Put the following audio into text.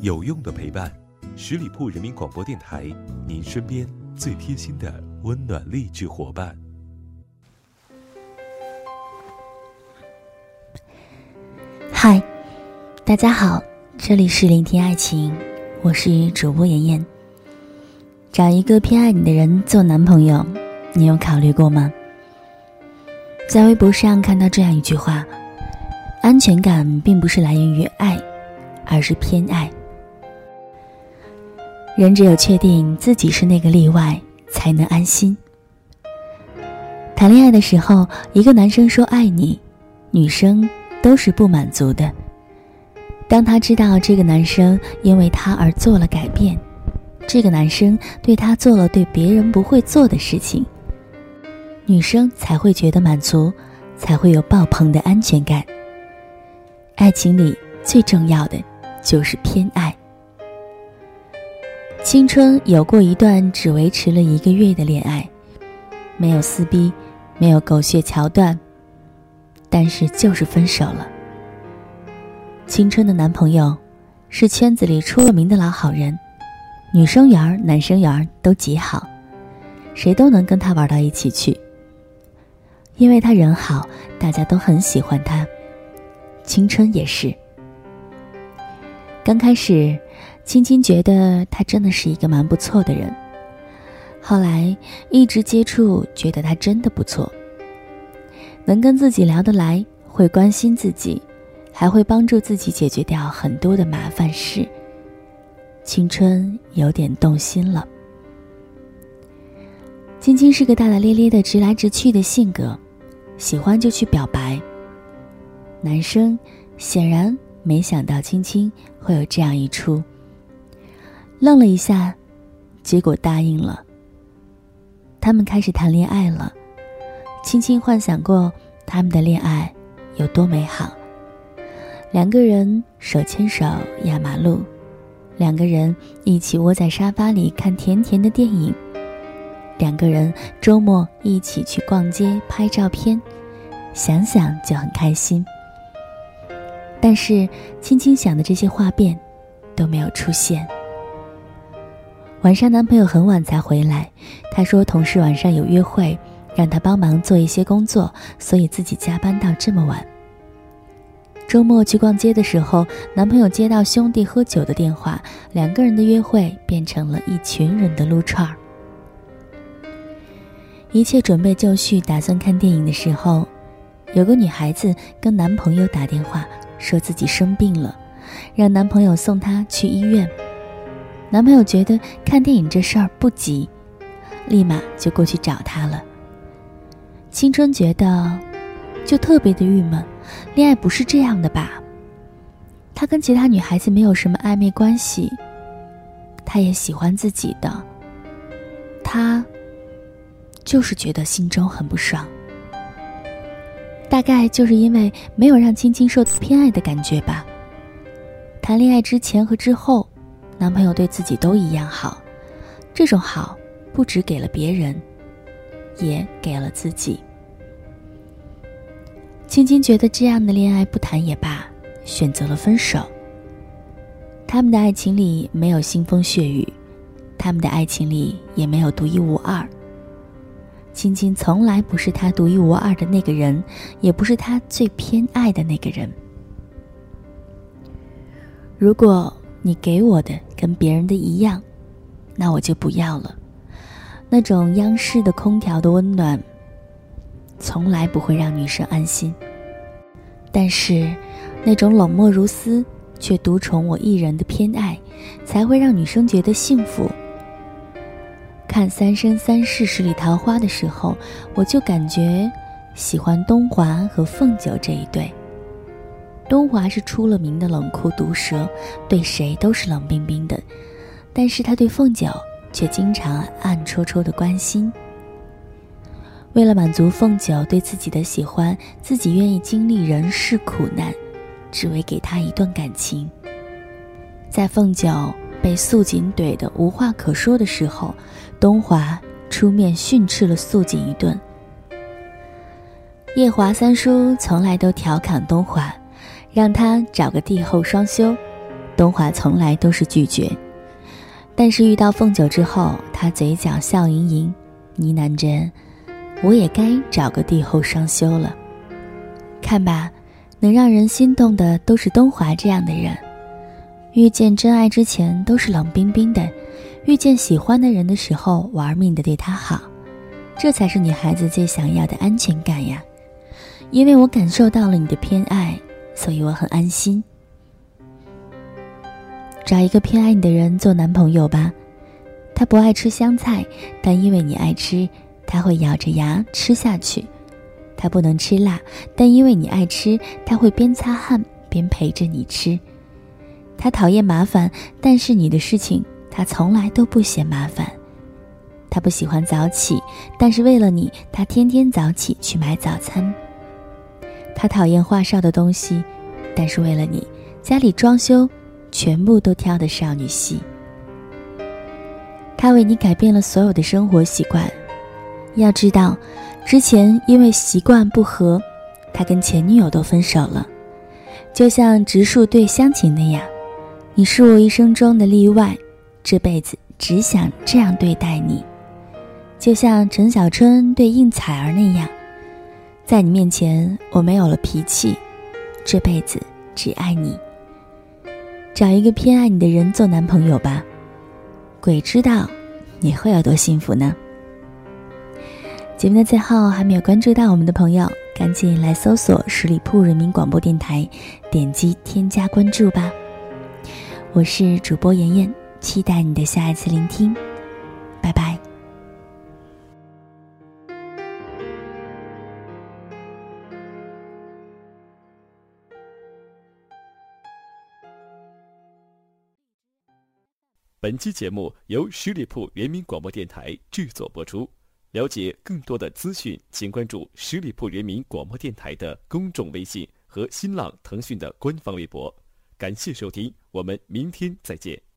有用的陪伴，十里铺人民广播电台，您身边最贴心的温暖励志伙伴。嗨，大家好，这里是聆听爱情，我是主播妍妍。找一个偏爱你的人做男朋友，你有考虑过吗？在微博上看到这样一句话：安全感并不是来源于爱，而是偏爱。人只有确定自己是那个例外，才能安心。谈恋爱的时候，一个男生说爱你，女生都是不满足的。当他知道这个男生因为他而做了改变，这个男生对他做了对别人不会做的事情，女生才会觉得满足，才会有爆棚的安全感。爱情里最重要的就是偏爱。青春有过一段只维持了一个月的恋爱，没有撕逼，没有狗血桥段，但是就是分手了。青春的男朋友是圈子里出了名的老好人，女生缘儿、男生缘儿都极好，谁都能跟他玩到一起去。因为他人好，大家都很喜欢他。青春也是，刚开始。青青觉得他真的是一个蛮不错的人，后来一直接触，觉得他真的不错，能跟自己聊得来，会关心自己，还会帮助自己解决掉很多的麻烦事。青春有点动心了。青青是个大大咧咧的、直来直去的性格，喜欢就去表白。男生显然没想到青青会有这样一出。愣了一下，结果答应了。他们开始谈恋爱了，青青幻想过他们的恋爱有多美好。两个人手牵手压马路，两个人一起窝在沙发里看甜甜的电影，两个人周末一起去逛街拍照片，想想就很开心。但是，轻轻想的这些画面都没有出现。晚上，男朋友很晚才回来。他说，同事晚上有约会，让他帮忙做一些工作，所以自己加班到这么晚。周末去逛街的时候，男朋友接到兄弟喝酒的电话，两个人的约会变成了一群人的撸串儿。一切准备就绪，打算看电影的时候，有个女孩子跟男朋友打电话，说自己生病了，让男朋友送她去医院。男朋友觉得看电影这事儿不急，立马就过去找她了。青春觉得就特别的郁闷，恋爱不是这样的吧？他跟其他女孩子没有什么暧昧关系，他也喜欢自己的，他就是觉得心中很不爽。大概就是因为没有让青青受到偏爱的感觉吧。谈恋爱之前和之后。男朋友对自己都一样好，这种好不只给了别人，也给了自己。青青觉得这样的恋爱不谈也罢，选择了分手。他们的爱情里没有腥风血雨，他们的爱情里也没有独一无二。青青从来不是他独一无二的那个人，也不是他最偏爱的那个人。如果。你给我的跟别人的一样，那我就不要了。那种央视的空调的温暖，从来不会让女生安心。但是，那种冷漠如斯却独宠我一人的偏爱，才会让女生觉得幸福。看《三生三世十里桃花》的时候，我就感觉喜欢东华和凤九这一对。东华是出了名的冷酷毒舌，对谁都是冷冰冰的，但是他对凤九却经常暗戳戳的关心。为了满足凤九对自己的喜欢，自己愿意经历人世苦难，只为给他一段感情。在凤九被素锦怼得无话可说的时候，东华出面训斥了素锦一顿。夜华三叔从来都调侃东华。让他找个帝后双修，东华从来都是拒绝。但是遇到凤九之后，他嘴角笑盈盈，呢喃着：“我也该找个帝后双修了。”看吧，能让人心动的都是东华这样的人。遇见真爱之前都是冷冰冰的，遇见喜欢的人的时候玩命的对他好，这才是女孩子最想要的安全感呀。因为我感受到了你的偏爱，所以我很安心。找一个偏爱你的人做男朋友吧，他不爱吃香菜，但因为你爱吃，他会咬着牙吃下去。他不能吃辣，但因为你爱吃，他会边擦汗边陪着你吃。他讨厌麻烦，但是你的事情他从来都不嫌麻烦。他不喜欢早起，但是为了你，他天天早起去买早餐。他讨厌花哨的东西，但是为了你，家里装修全部都挑的少女系。他为你改变了所有的生活习惯。要知道，之前因为习惯不合，他跟前女友都分手了。就像植树对香芹那样，你是我一生中的例外，这辈子只想这样对待你。就像陈小春对应采儿那样。在你面前，我没有了脾气，这辈子只爱你。找一个偏爱你的人做男朋友吧，鬼知道你会有多幸福呢？节目的最后，还没有关注到我们的朋友，赶紧来搜索十里铺人民广播电台，点击添加关注吧。我是主播妍妍，期待你的下一次聆听，拜拜。本期节目由十里铺人民广播电台制作播出。了解更多的资讯，请关注十里铺人民广播电台的公众微信和新浪、腾讯的官方微博。感谢收听，我们明天再见。